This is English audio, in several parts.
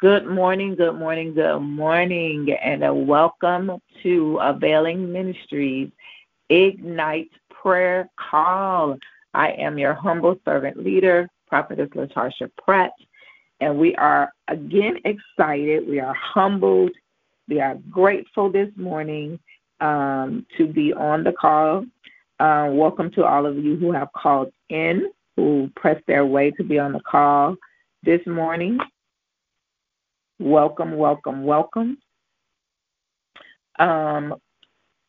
Good morning, good morning, good morning, and a welcome to Availing Ministries Ignite Prayer Call. I am your humble servant leader, Prophetess Latasha Pratt, and we are again excited. We are humbled. We are grateful this morning um, to be on the call. Uh, welcome to all of you who have called in, who pressed their way to be on the call this morning. Welcome, welcome, welcome. Um,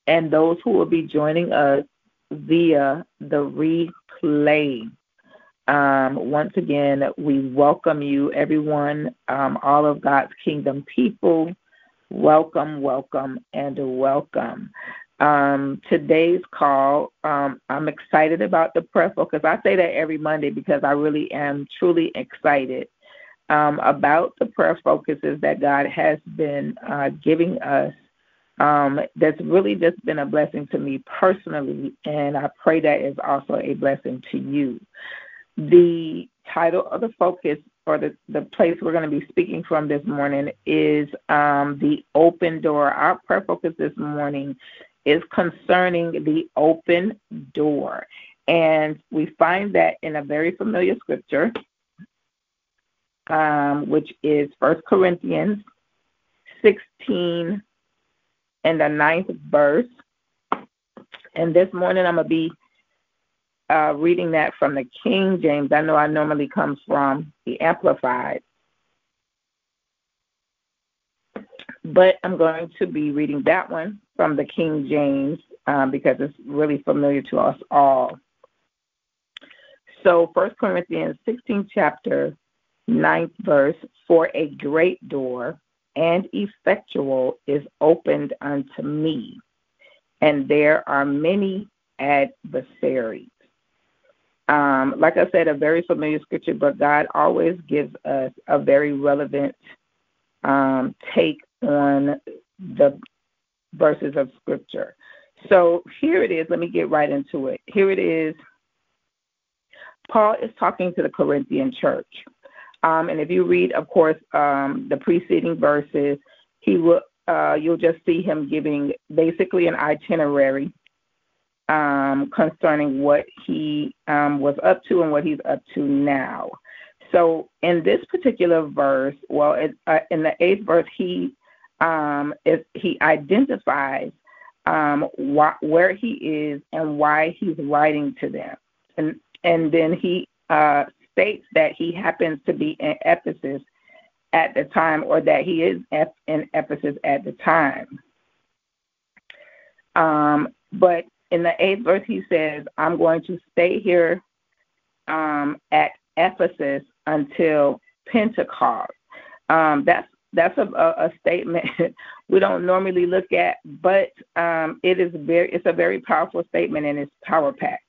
and those who will be joining us via the replay. Um, once again, we welcome you, everyone, um, all of God's kingdom people. Welcome, welcome, and welcome. Um, today's call, um, I'm excited about the prayer focus. I say that every Monday because I really am truly excited um, about the prayer focuses that God has been uh, giving us. Um, that's really just been a blessing to me personally, and I pray that is also a blessing to you. The title of the focus or the, the place we're going to be speaking from this morning is um, the open door. Our prayer focus this morning is concerning the open door. And we find that in a very familiar scripture, um, which is First Corinthians 16 and the ninth verse. And this morning I'm going to be uh, reading that from the King James. I know I normally come from the Amplified. But I'm going to be reading that one from the King James um, because it's really familiar to us all. So, First Corinthians 16 chapter ninth verse, for a great door and effectual is opened unto me, and there are many adversaries. Um, like I said, a very familiar scripture, but God always gives us a very relevant um, take on the verses of scripture. So here it is. Let me get right into it. Here it is. Paul is talking to the Corinthian church. Um, and if you read, of course, um, the preceding verses, he will uh, you'll just see him giving basically an itinerary um, concerning what he um, was up to and what he's up to now. So in this particular verse, well, it, uh, in the eighth verse, he um, is, he identifies um, wh- where he is and why he's writing to them, and and then he uh, states that he happens to be in Ephesus at the time, or that he is in Ephesus at the time. Um, but in the eighth verse, he says, I'm going to stay here um, at Ephesus until Pentecost. Um, that's that's a, a, statement we don't normally look at, but um, it is very it's a very powerful statement and it's power packed.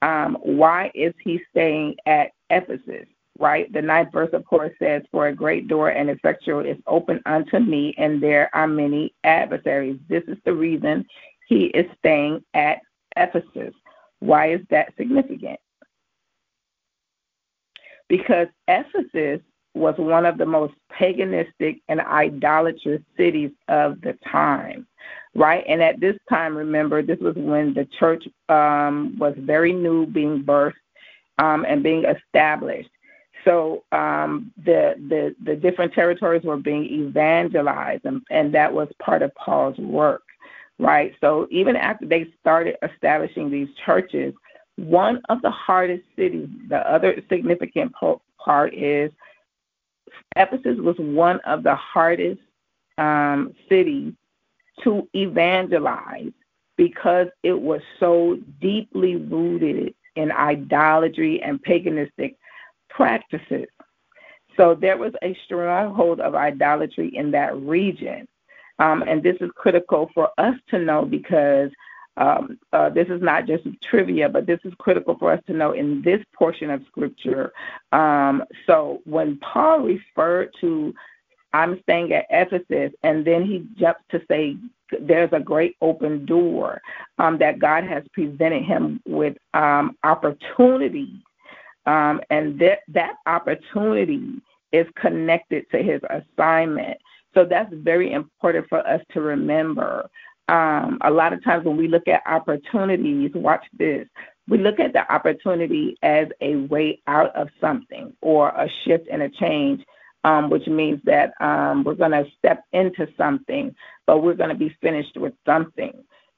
Um, why is he staying at Ephesus? Right, the ninth verse, of course, says, "For a great door and effectual is open unto me, and there are many adversaries." This is the reason he is staying at Ephesus. Why is that significant? Because Ephesus was one of the most paganistic and idolatrous cities of the time, right? And at this time, remember, this was when the church um, was very new, being birthed um, and being established. So um, the, the the different territories were being evangelized, and, and that was part of Paul's work right? So even after they started establishing these churches, one of the hardest cities, the other significant part is Ephesus was one of the hardest um, cities to evangelize because it was so deeply rooted in idolatry and paganistic practices. So there was a stronghold of idolatry in that region. Um, and this is critical for us to know because um, uh, this is not just trivia, but this is critical for us to know in this portion of Scripture. Um, so when Paul referred to I'm staying at Ephesus, and then he jumps to say there's a great open door um, that God has presented him with um, opportunity, um, and that that opportunity is connected to his assignment. So that's very important for us to remember. Um, a lot of times when we look at opportunities, watch this, we look at the opportunity as a way out of something or a shift and a change, um, which means that um, we're going to step into something, but we're going to be finished with something.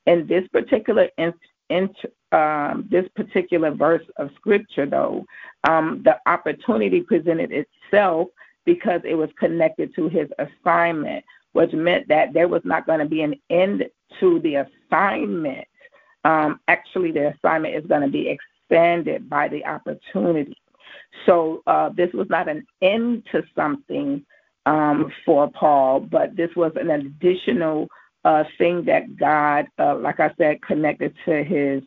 In this particular in, in, um, this particular verse of scripture, though, um, the opportunity presented itself because it was connected to his assignment, which meant that there was not going to be an end to the assignment um, actually the assignment is going to be expanded by the opportunity. So uh, this was not an end to something um, for Paul, but this was an additional uh, thing that God, uh, like I said, connected to his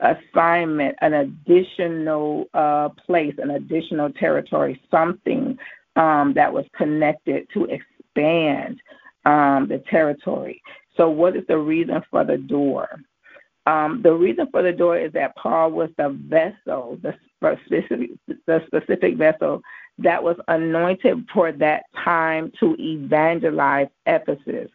assignment, an additional uh, place, an additional territory, something um, that was connected to expand um, the territory. So, what is the reason for the door? Um, the reason for the door is that Paul was the vessel, the specific, the specific vessel that was anointed for that time to evangelize Ephesus.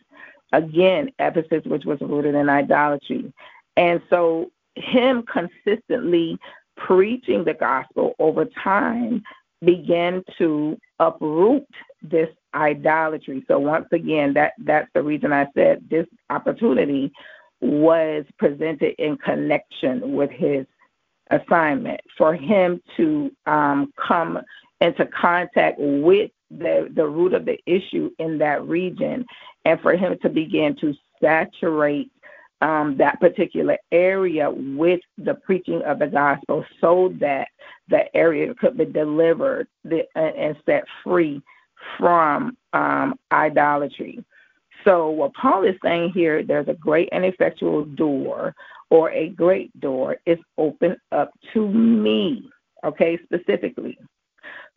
Again, Ephesus, which was rooted in idolatry. And so, him consistently preaching the gospel over time began to uproot this idolatry. So once again, that that's the reason I said this opportunity was presented in connection with his assignment for him to um, come into contact with the, the root of the issue in that region and for him to begin to saturate um, that particular area with the preaching of the gospel so that the area could be delivered and set free from um, idolatry. So, what Paul is saying here, there's a great and effectual door or a great door is open up to me, okay, specifically,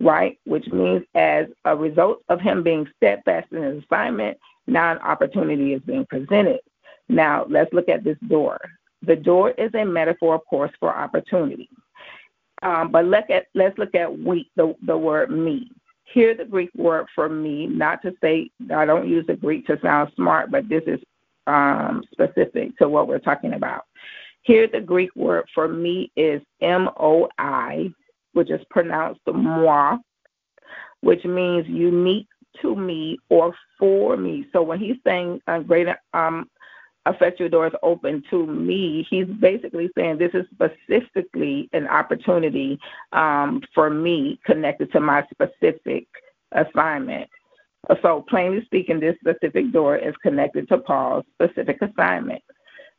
right? Which means as a result of him being steadfast in his assignment, now an opportunity is being presented. Now, let's look at this door. The door is a metaphor, of course, for opportunity. Um, but look at, let's look at we, the, the word me. Here, the Greek word for me, not to say I don't use the Greek to sound smart, but this is um, specific to what we're talking about. Here, the Greek word for me is M O I, which is pronounced moi, which means unique to me or for me. So when he's saying uh, greater um, effectual doors open to me, he's basically saying this is specifically an opportunity um, for me connected to my specific assignment. So, plainly speaking, this specific door is connected to Paul's specific assignment.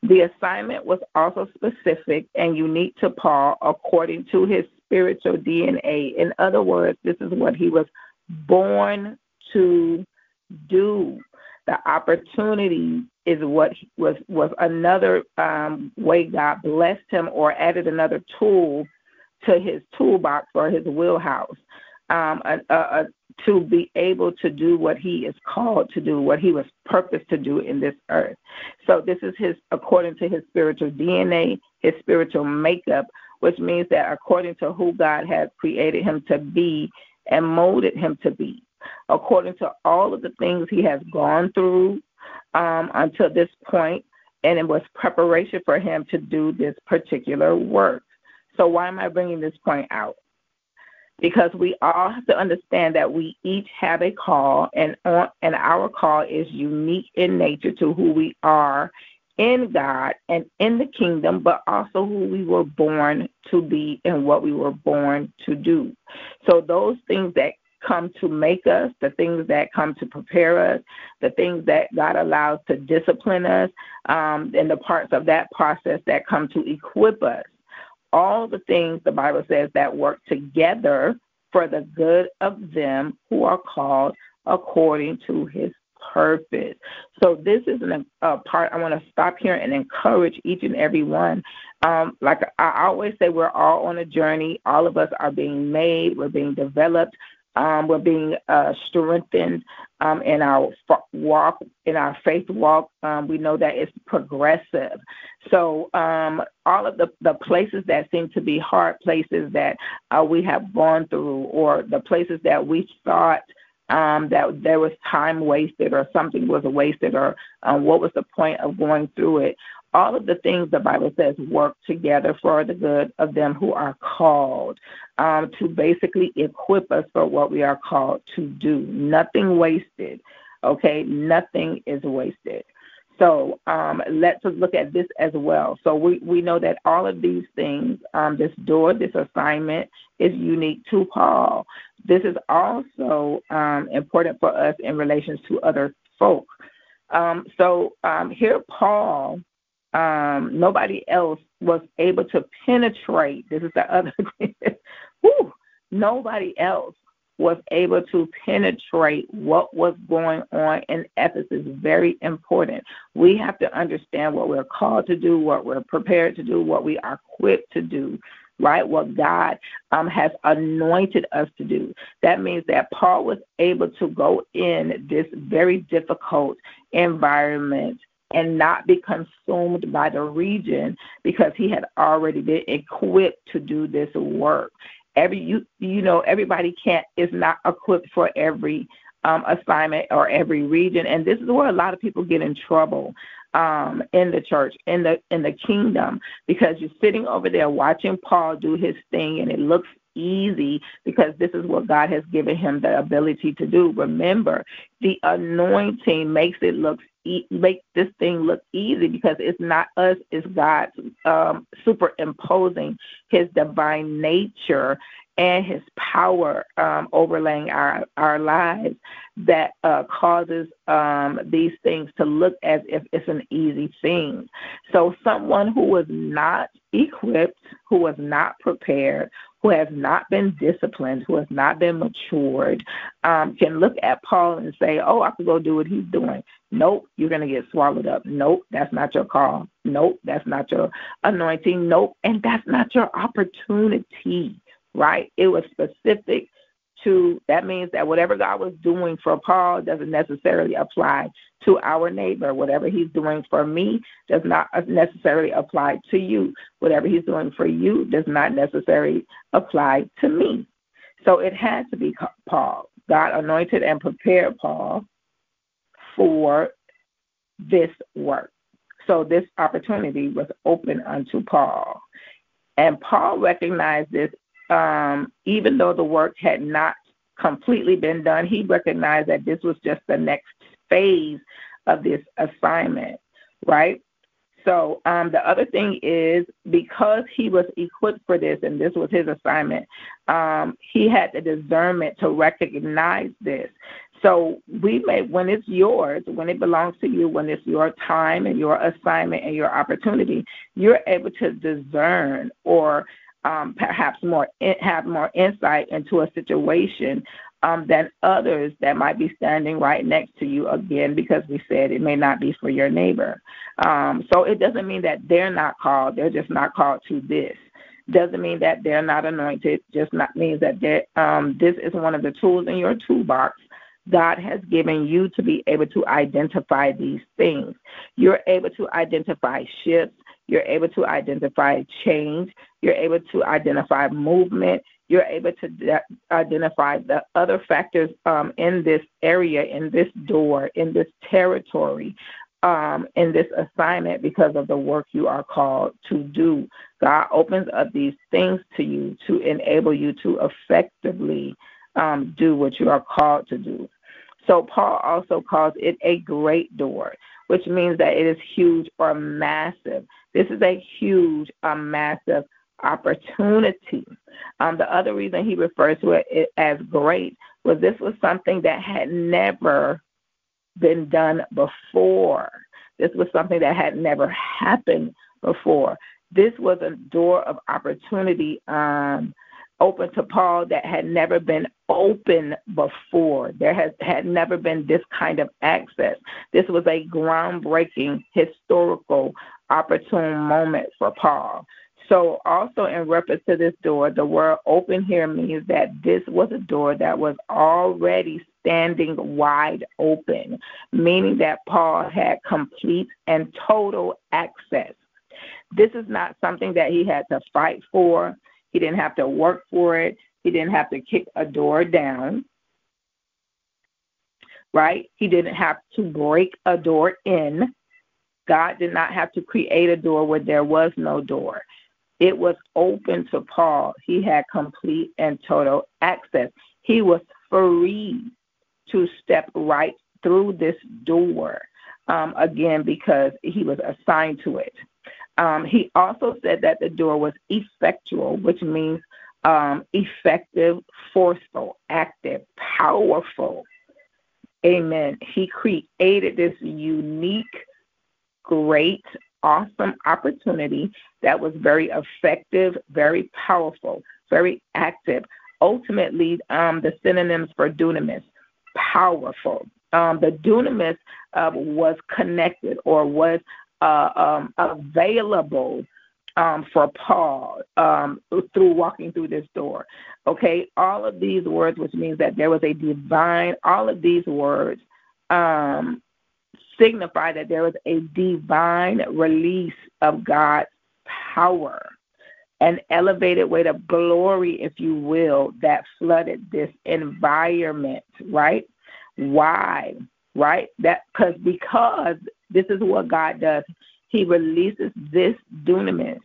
The assignment was also specific and unique to Paul according to his spiritual DNA. In other words, this is what he was born to do. The opportunity is what was was another um, way God blessed him or added another tool to his toolbox or his wheelhouse um, to be able to do what he is called to do, what he was purposed to do in this earth. So this is his according to his spiritual DNA, his spiritual makeup, which means that according to who God has created him to be and molded him to be, according to all of the things he has gone through um, until this point, and it was preparation for him to do this particular work. So, why am I bringing this point out? Because we all have to understand that we each have a call, and on, and our call is unique in nature to who we are in God and in the kingdom, but also who we were born to be and what we were born to do. So those things that come to make us, the things that come to prepare us, the things that God allows to discipline us, um, and the parts of that process that come to equip us. All the things the Bible says that work together for the good of them who are called according to his purpose. So this is an, a part I want to stop here and encourage each and every one. Um, like I always say, we're all on a journey. All of us are being made. We're being developed Um, we're being uh, strengthened um, in our walk, in our faith walk. Um, we know that it's progressive. So um, all of the, the places that seem to be hard places that uh, we have gone through, or the places that we thought um, that there was time wasted or something was wasted or um, what was the point of going through it. All of the things the Bible says work together for the good of them who are called um, to basically equip us for what we are called to do. Nothing wasted, okay? Nothing is wasted. So um, let's look at this as well. So we, we know that all of these things, um, this door, this assignment, is unique to Paul. This is also um, important for us in relations to other folk. Um, so um, here, Paul, um, nobody else was able to penetrate. This is the other. whew, nobody else was able to penetrate what was going on in Ephesus. Very important. We have to understand what we're called to do, what we're prepared to do, what we are equipped to do, right? What God um, has anointed us to do. That means that Paul was able to go in this very difficult environment and not be consumed by the region because he had already been equipped to do this work every you you know everybody can't is not equipped for every um, assignment or every region, and this is where a lot of people get in trouble um, in the church, in the in the kingdom, because you're sitting over there watching Paul do his thing, and it looks easy because this is what God has given him the ability to do. Remember, the anointing makes it look make this thing look easy because it's not us, it's God um, superimposing His divine nature and His power um, overlaying our our lives that uh, causes um, these things to look as if it's an easy thing. So someone who was not equipped, who was not prepared, who has not been disciplined, who has not been matured, um, can look at Paul and say, Oh, I could go do what he's doing. Nope, you're going to get swallowed up. Nope, that's not your call. Nope, that's not your anointing. Nope, and that's not your opportunity, right? It was specific to that means that whatever God was doing for Paul doesn't necessarily apply to our neighbor. Whatever he's doing for me does not necessarily apply to you. Whatever he's doing for you does not necessarily apply to me. So it had to be Paul. God anointed and prepared Paul for this work. So this opportunity was open unto Paul. And Paul recognized this um, even though the work had not completely been done, he recognized that this was just the next phase of this assignment, right? So um, the other thing is because he was equipped for this and this was his assignment, um, he had the discernment to recognize this. So we may, when it's yours, when it belongs to you, when it's your time and your assignment and your opportunity, you're able to discern or um, perhaps more have more insight into a situation um, than others that might be standing right next to you again because we said it may not be for your neighbor. Um, so it doesn't mean that they're not called; they're just not called to this. Doesn't mean that they're not anointed. Just not means that um, this is one of the tools in your toolbox God has given you to be able to identify these things. You're able to identify shifts. You're able to identify change. You're able to identify movement. You're able to de- identify the other factors um, in this area, in this door, in this territory, um, in this assignment because of the work you are called to do. God opens up these things to you to enable you to effectively um, do what you are called to do. So Paul also calls it a great door, which means that it is huge or massive. This is a huge, a massive opportunity. Um, the other reason he refers to it as great was this was something that had never been done before. This was something that had never happened before. This was a door of opportunity um, open to Paul that had never been open before. There has had never been this kind of access. This was a groundbreaking historical opportune moment for Paul. So, also in reference to this door, the word open here means that this was a door that was already standing wide open, meaning that Paul had complete and total access. This is not something that he had to fight for, he didn't have to work for it, he didn't have to kick a door down. Right? He didn't have to break a door in. God did not have to create a door where there was no door. It was open to Paul. He had complete and total access. He was free to step right through this door, um, again, because he was assigned to it. Um, he also said that the door was effectual, which means um, effective, forceful, active, powerful. Amen. He created this unique, great, awesome opportunity that was very effective, very powerful, very active. Ultimately, um, the synonyms for dunamis, powerful. Um, the dunamis uh, was connected or was uh, um, available um, for Paul um, through walking through this door. Okay, all of these words, which means that there was a divine, all of these words um, signify that there was a divine release of God's power, an elevated weight of glory, if you will, that flooded this environment, right? Why? Right? That because because this is what God does. He releases this dunamis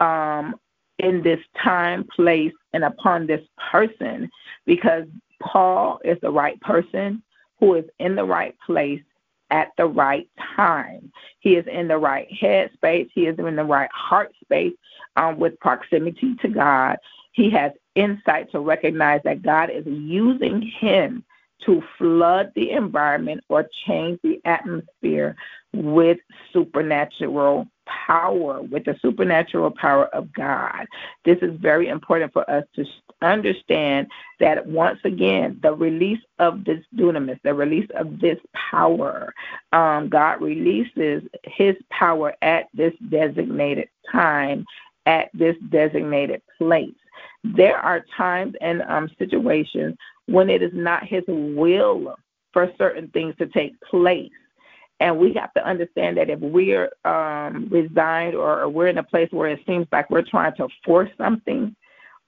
um, in this time, place, and upon this person because Paul is the right person who is in the right place at the right time. He is in the right head space. He is in the right heart space um, with proximity to God. He has insight to recognize that God is using him to flood the environment or change the atmosphere with supernatural power, with the supernatural power of God. This is very important for us to understand that once again, the release of this dunamis, the release of this power, um, God releases his power at this designated time, at this designated place. There are times and um, situations when it is not his will for certain things to take place. And we have to understand that if we're um, resigned or, we're in a place where it seems like we're trying to force something,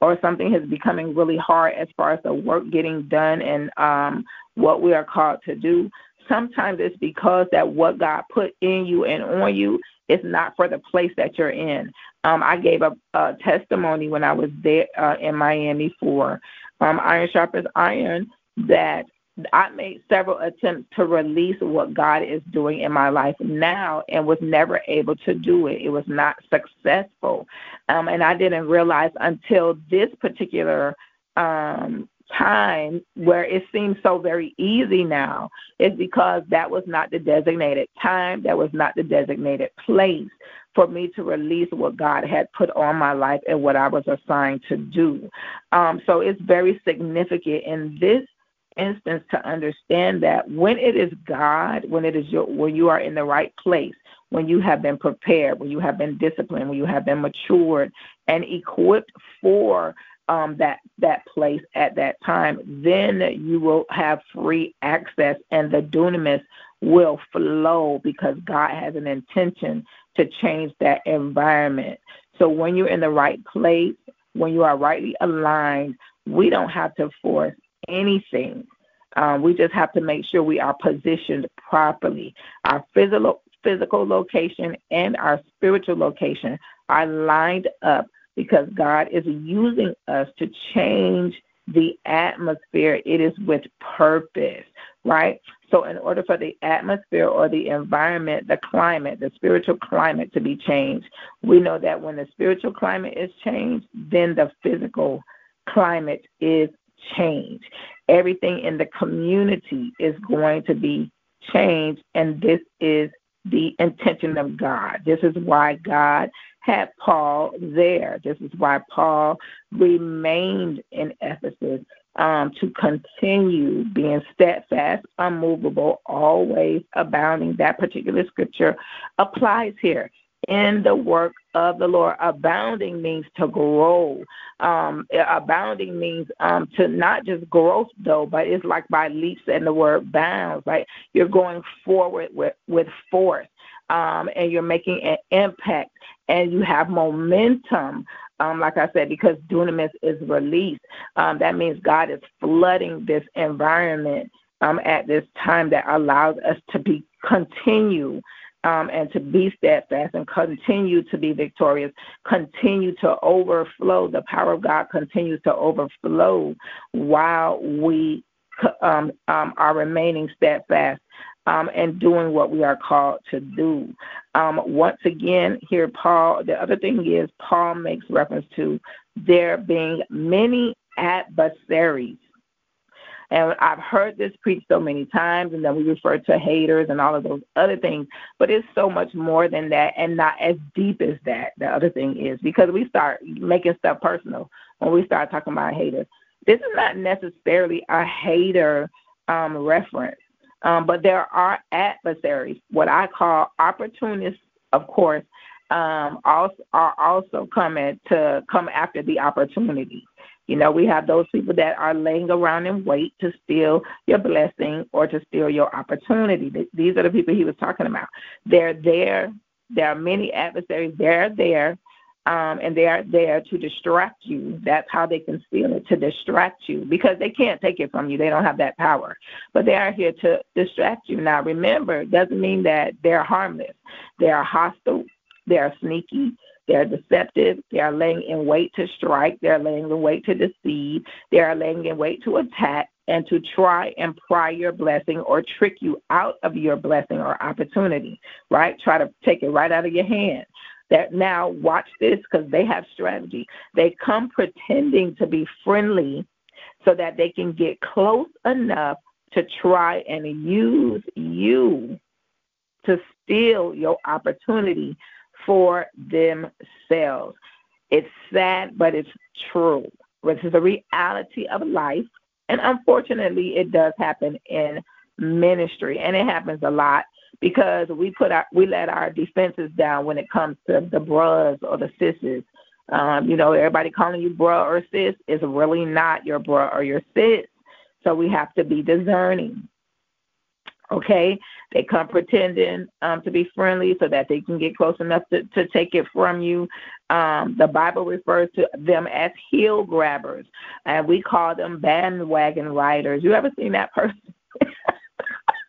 or something is becoming really hard as far as the work getting done and um, what we are called to do, sometimes it's because that what God put in you and on you is not for the place that you're in. Um, I gave a, a testimony when I was there uh, in Miami for um, Iron Sharpens Iron that I made several attempts to release what God is doing in my life now and was never able to do it. It was not successful. Um, and I didn't realize until this particular um, time where it seems so very easy now is because that was not the designated time, that was not the designated place for me to release what God had put on my life and what I was assigned to do. Um, so it's very significant in this instance to understand that when it is God, when it is your, when you are in the right place, when you have been prepared, when you have been disciplined, when you have been matured and equipped for um, that that place at that time, then you will have free access, and the dunamis will flow because God has an intention to change that environment. So when you're in the right place, when you are rightly aligned, we don't have to force anything. Um, we just have to make sure we are positioned properly. Our physical physical location and our spiritual location are lined up because God is using us to change the atmosphere. It is with purpose, right? So, in order for the atmosphere or the environment, the climate, the spiritual climate to be changed, we know that when the spiritual climate is changed, then the physical climate is changed. Everything in the community is going to be changed, and this is the intention of God. This is why God had Paul there. This is why Paul remained in Ephesus um, to continue being steadfast, unmovable, always abounding. That particular scripture applies here. in the work of the Lord. Abounding means to grow. Um, abounding means um, to not just growth though, but it's like by leaps and the word bounds, right? You're going forward with with force, um, and you're making an impact, and you have momentum. Um, like I said, because dunamis is released, um, that means God is flooding this environment um, at this time that allows us to be continue um, and to be steadfast and continue to be victorious, continue to overflow. The power of God continues to overflow while we um, um, are remaining steadfast um, and doing what we are called to do. Um, once again, here, Paul, the other thing is, Paul makes reference to there being many adversaries and I've heard this preached so many times, and then we refer to haters and all of those other things. But it's so much more than that, and not as deep as that. The other thing is because we start making stuff personal when we start talking about haters. This is not necessarily a hater um, reference, um, but there are adversaries, what I call opportunists, of course, um, also are also coming to come after the opportunity. You know, we have those people that are laying around in wait to steal your blessing or to steal your opportunity. These are the people he was talking about. They're there. There are many adversaries. They're there. Um, and they are there to distract you. That's how they can steal it, to distract you, because they can't take it from you. They don't have that power. But they are here to distract you. Now, remember, it doesn't mean that they're harmless. They are hostile. They are sneaky. They're deceptive. They are laying in wait to strike. They're laying in wait to deceive. They are laying in wait to attack and to try and pry your blessing or trick you out of your blessing or opportunity, right? Try to take it right out of your hand. That now, watch this because they have strategy. They come pretending to be friendly so that they can get close enough to try and use you to steal your opportunity for themselves. It's sad, but it's true. This is a reality of life. And unfortunately, it does happen in ministry, and it happens a lot because we put our we let our defenses down when it comes to the bras or the sisses. Um, you know, everybody calling you bruh or sis is really not your bruh or your sis. So we have to be discerning. Okay, they come pretending um, to be friendly so that they can get close enough to, to take it from you. Um, the Bible refers to them as heel grabbers, and we call them bandwagon riders. You ever seen that person?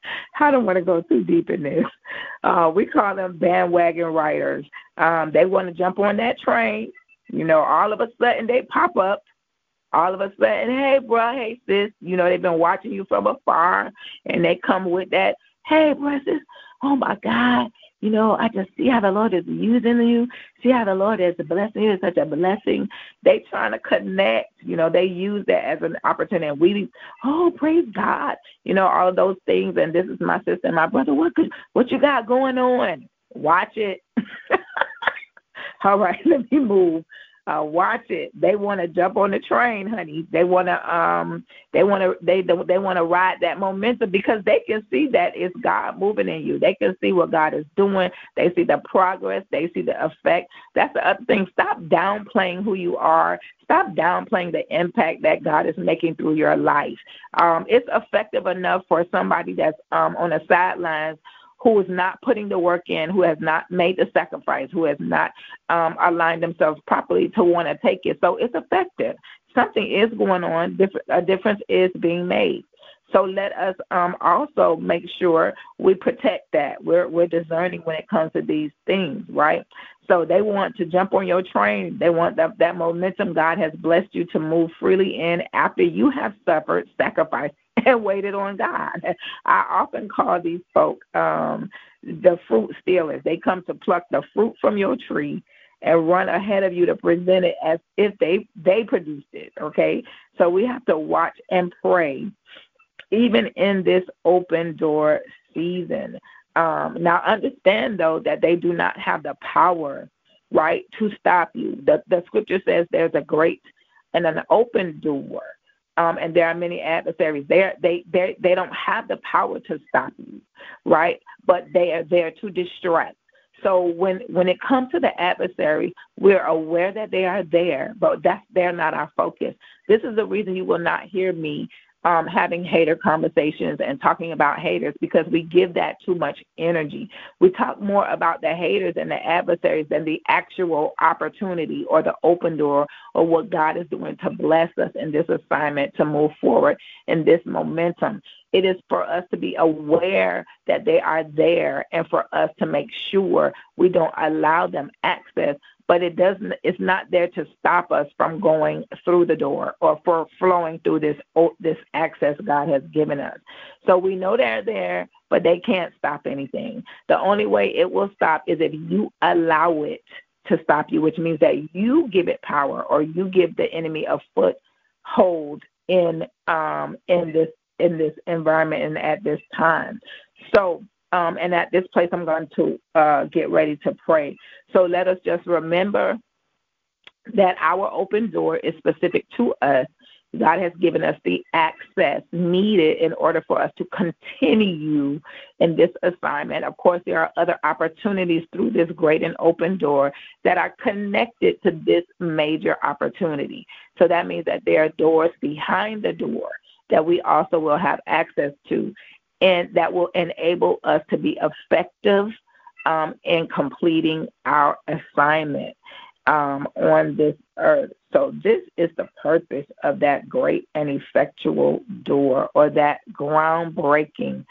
I don't want to go too deep in this. Uh, we call them bandwagon riders. Um, they want to jump on that train. You know, all of a sudden they pop up all of a sudden, hey, bro, hey, sis, you know, they've been watching you from afar and they come with that, hey, bro, sis, oh my God, you know, I just see how the Lord is using you, see how the Lord is blessing you, it's such a blessing. They trying to connect, you know, they use that as an opportunity. And we, oh, praise God, you know, all of those things. And this is my sister and my brother. What could, what you got going on? Watch it. all right, let me move uh, watch it. They want to jump on the train, honey. They want to um they want to they they want to ride that momentum because they can see that it's God moving in you. They can see what God is doing. They see the progress. They see the effect. That's the other thing. Stop downplaying who you are. Stop downplaying the impact that God is making through your life. Um, it's effective enough for somebody that's um on the sidelines who is not putting the work in, who has not made the sacrifice, who has not um, aligned themselves properly to want to take it. So it's effective. Something is going on. a difference is being made. So let us um, also make sure we protect that. We're we're discerning when it comes to these things, right? So they want to jump on your train. They want that, that momentum God has blessed you to move freely in after you have suffered sacrifice and waited on God. I often call these folk um, the fruit stealers. They come to pluck the fruit from your tree and run ahead of you to present it as if they they produced it. Okay, so we have to watch and pray, even in this open door season. Um, now, understand though that they do not have the power, right, to stop you. The the scripture says there's a great and an open door um, and there are many adversaries. They they they they don't have the power to stop you, right? But they are there to distract. So when when it comes to the adversary, we're aware that they are there, but that's they're not our focus. This is the reason you will not hear me um, having hater conversations and talking about haters because we give that too much energy. We talk more about the haters and the adversaries than the actual opportunity or the open door or what God is doing to bless us in this assignment to move forward in this momentum. It is for us to be aware that they are there and for us to make sure we don't allow them access but it doesn't it's not there to stop us from going through the door or for flowing through this this access God has given us. So we know they're there, but they can't stop anything. The only way it will stop is if you allow it to stop you, which means that you give it power or you give the enemy a foothold in um in this in this environment and at this time. So um, and at this place, I'm going to uh, get ready to pray. So let us just remember that our open door is specific to us. God has given us the access needed in order for us to continue in this assignment. Of course, there are other opportunities through this great and open door that are connected to this major opportunity. So that means that there are doors behind the door that we also will have access to and that will enable us to be effective um, in completing our assignment um, on this earth. So, this is the purpose of that great and effectual door or that groundbreaking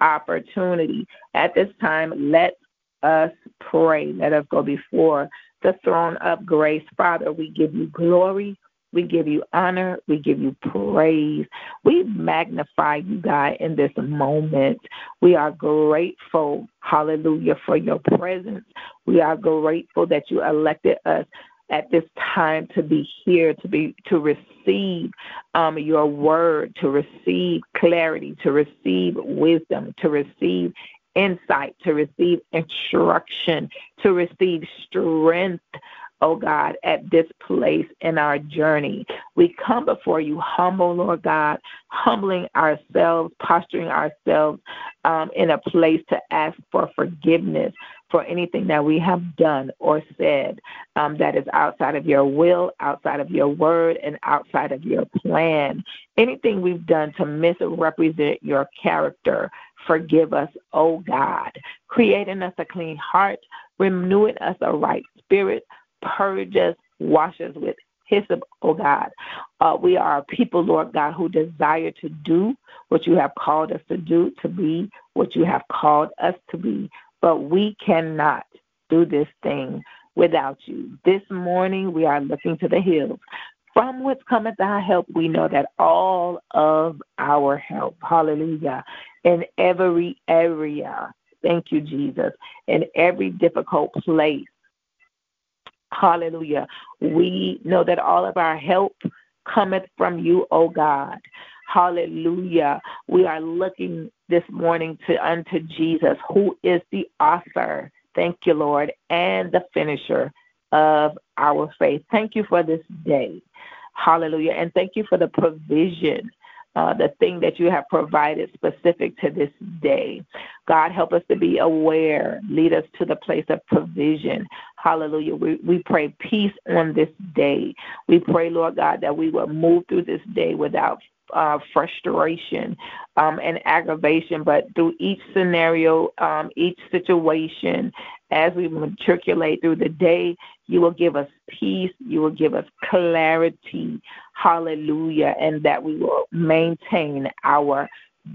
opportunity. At this time, let us pray. Let us go before the throne of grace. Father, we give you glory. We give you honor. We give you praise. We magnify you, God, in this moment. We are grateful, hallelujah, for your presence. We are grateful that you elected us at this time to be here, to be to receive um, your word, to receive clarity, to receive wisdom, to receive insight, to receive instruction, to receive strength oh God, at this place in our journey. We come before you humble, Lord God, humbling ourselves, posturing ourselves um, in a place to ask for forgiveness for anything that we have done or said um, that is outside of your will, outside of your word, and outside of your plan. Anything we've done to misrepresent your character, forgive us, oh God. Create in us a clean heart, renewing us a right spirit, purge us, wash us with hyssop, oh God. Uh, we are a people, Lord God, who desire to do what you have called us to do, to be what you have called us to be. But we cannot do this thing without you. This morning we are looking to the hills. From whence cometh our help, we know that all of our help, hallelujah, in every area, thank you, Jesus, in every difficult place, Hallelujah. We know that all of our help cometh from you, O God. Hallelujah. We are looking this morning to unto Jesus, who is the author. Thank you, Lord, and the finisher of our faith. Thank you for this day. Hallelujah. And thank you for the provision uh, the thing that you have provided specific to this day. God, help us to be aware. Lead us to the place of provision. Hallelujah. We, we pray peace on this day. We pray, Lord God, that we will move through this day without uh, frustration um, and aggravation, but through each scenario, um, each situation, as we matriculate through the day, you will give us peace, you will give us clarity, hallelujah, and that we will maintain our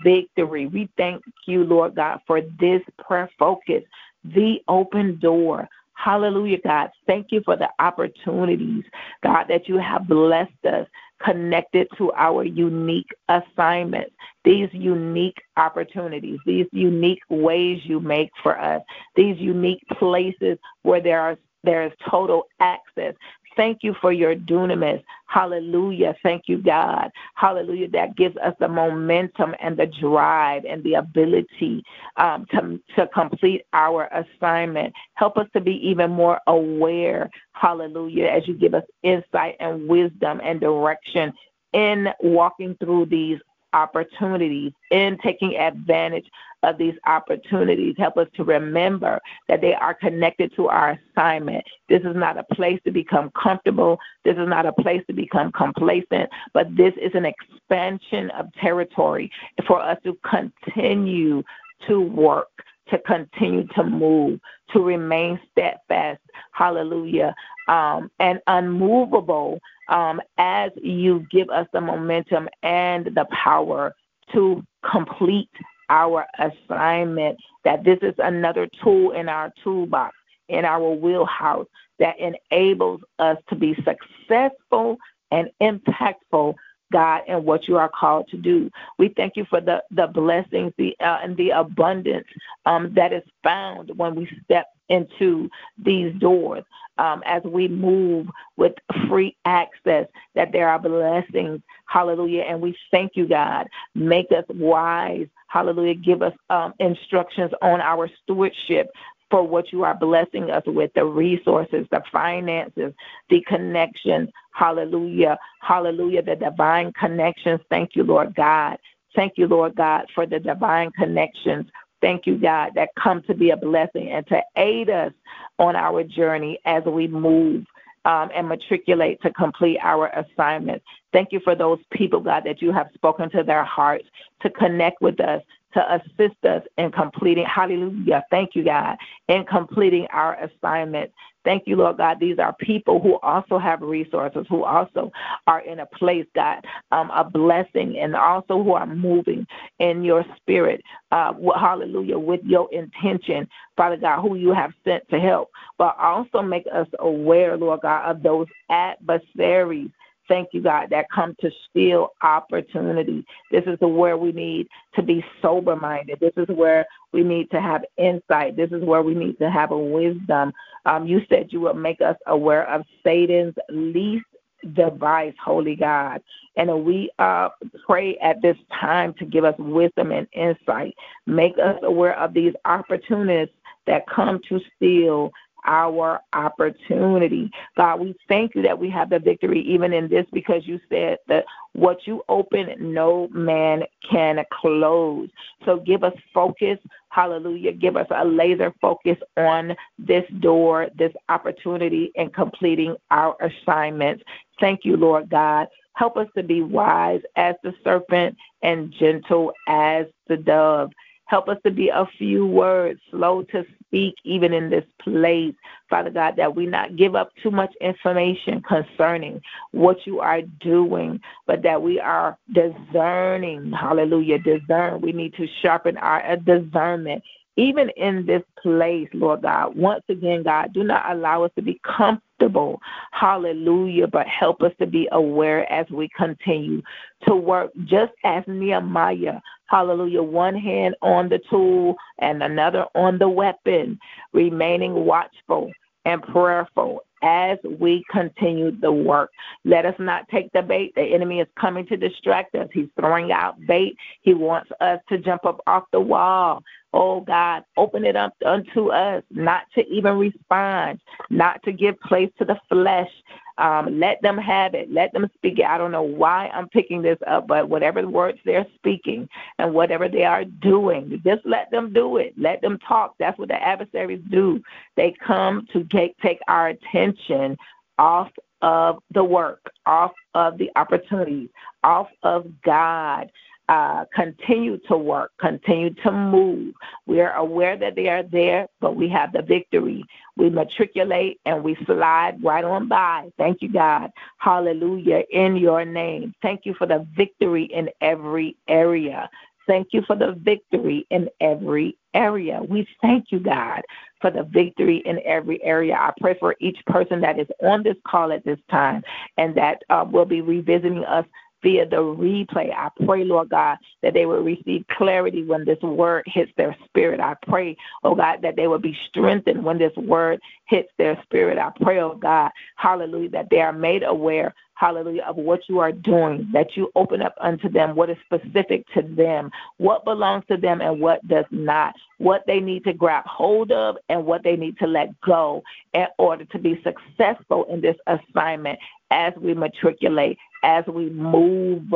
victory. We thank you, Lord God, for this prayer focus, the open door. Hallelujah, God. Thank you for the opportunities, God, that you have blessed us connected to our unique assignments, these unique opportunities, these unique ways you make for us, these unique places where there are there is total access. Thank you for your dunamis. Hallelujah. Thank you, God. Hallelujah. That gives us the momentum and the drive and the ability um, to, to complete our assignment. Help us to be even more aware. Hallelujah. As you give us insight and wisdom and direction in walking through these opportunities, in taking advantage of these opportunities. Help us to remember that they are connected to our assignment. This is not a place to become comfortable. This is not a place to become complacent, but this is an expansion of territory for us to continue to work to continue to move, to remain steadfast, hallelujah, um, and unmovable um, as you give us the momentum and the power to complete our assignment, that this is another tool in our toolbox, in our wheelhouse that enables us to be successful and impactful God, and what you are called to do. We thank you for the, the blessings the, uh, and the abundance um, that is found when we step into these doors um, as we move with free access, that there are blessings. Hallelujah. And we thank you, God. Make us wise. Hallelujah. Give us um, instructions on our stewardship for what you are blessing us with the resources, the finances, the connections. Hallelujah. Hallelujah. The divine connections. Thank you, Lord God. Thank you, Lord God, for the divine connections. Thank you, God, that come to be a blessing and to aid us on our journey as we move um, and matriculate to complete our assignment. Thank you for those people, God, that you have spoken to their hearts to connect with us, to assist us in completing, hallelujah, thank you, God, in completing our assignment. Thank you, Lord God. These are people who also have resources, who also are in a place, God, um, a blessing, and also who are moving in your spirit, uh, hallelujah, with your intention, Father God, who you have sent to help. But also make us aware, Lord God, of those adversaries Thank you, God, that come to steal opportunity. This is where we need to be sober minded. This is where we need to have insight. This is where we need to have a wisdom. Um, you said you would make us aware of Satan's least device, Holy God. And we uh, pray at this time to give us wisdom and insight. Make us aware of these opportunities that come to steal our opportunity. God, we thank you that we have the victory even in this because you said that what you open, no man can close. So give us focus. Hallelujah. Give us a laser focus on this door, this opportunity, and completing our assignments. Thank you, Lord God. Help us to be wise as the serpent and gentle as the dove. Help us to be a few words, slow to speak, even in this place, Father God, that we not give up too much information concerning what you are doing, but that we are discerning. Hallelujah. Discern. We need to sharpen our discernment even in this place, Lord God, once again, God, do not allow us to be comfortable. Hallelujah. But help us to be aware as we continue to work, just as Nehemiah, hallelujah, one hand on the tool and another on the weapon, remaining watchful and prayerful as we continue the work. Let us not take the bait. The enemy is coming to distract us. He's throwing out bait. He wants us to jump up off the wall. Oh God, open it up unto us, not to even respond, not to give place to the flesh. Um, let them have it. Let them speak it. I don't know why I'm picking this up, but whatever words they're speaking and whatever they are doing, just let them do it. Let them talk. That's what the adversaries do. They come to take, take our attention off of the work, off of the opportunities, off of God uh, continue to work, continue to move. We are aware that they are there, but we have the victory. We matriculate and we slide right on by. Thank you, God. Hallelujah. In your name. Thank you for the victory in every area. Thank you for the victory in every area. We thank you, God, for the victory in every area. I pray for each person that is on this call at this time and that uh, will be revisiting us via the replay. I pray, Lord God, that they will receive clarity when this word hits their spirit. I pray, oh God, that they will be strengthened when this word hits their spirit. I pray, oh God, hallelujah, that they are made aware, hallelujah, of what you are doing, that you open up unto them what is specific to them, what belongs to them and what does not, what they need to grab hold of and what they need to let go in order to be successful in this assignment as we matriculate, as we move,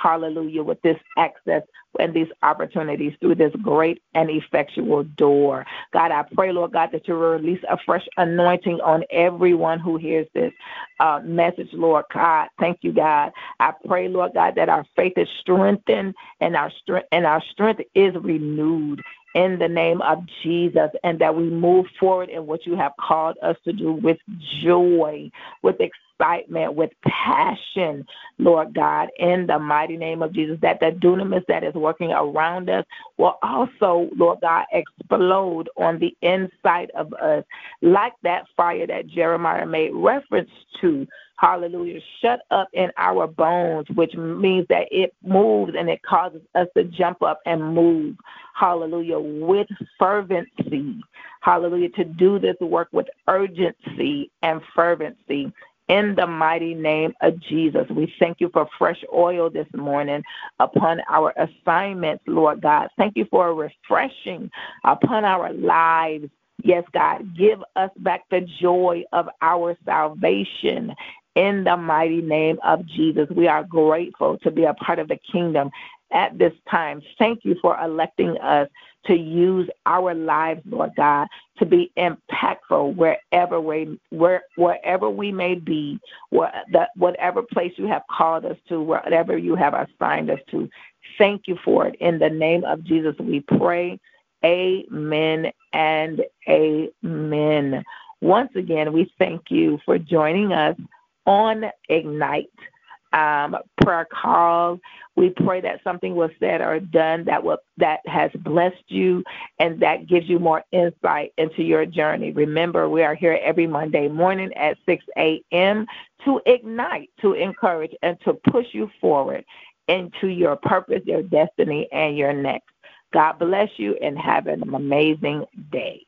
hallelujah, with this access and these opportunities through this great and effectual door. God, I pray, Lord God, that you release a fresh anointing on everyone who hears this uh, message, Lord God. Thank you, God. I pray, Lord God, that our faith is strengthened and our strength and our strength is renewed in the name of Jesus and that we move forward in what you have called us to do with joy, with excitement, with passion, Lord God, in the mighty name of Jesus, that the dunamis that is working around us will also, Lord God, explode on the inside of us, like that fire that Jeremiah made reference to. Hallelujah, shut up in our bones, which means that it moves and it causes us to jump up and move, hallelujah, with fervency, hallelujah, to do this work with urgency and fervency. In the mighty name of Jesus, we thank you for fresh oil this morning upon our assignments, Lord God. Thank you for a refreshing upon our lives Yes, God, give us back the joy of our salvation in the mighty name of Jesus. We are grateful to be a part of the kingdom at this time. Thank you for electing us to use our lives, Lord God, to be impactful wherever we where wherever we may be, where, that whatever place you have called us to, whatever you have assigned us to. Thank you for it. In the name of Jesus, we pray. Amen and amen. Once again, we thank you for joining us on Ignite um, prayer call. We pray that something was said or done that will, that has blessed you and that gives you more insight into your journey. Remember, we are here every Monday morning at 6 a.m. to ignite, to encourage, and to push you forward into your purpose, your destiny, and your next. God bless you and have an amazing day.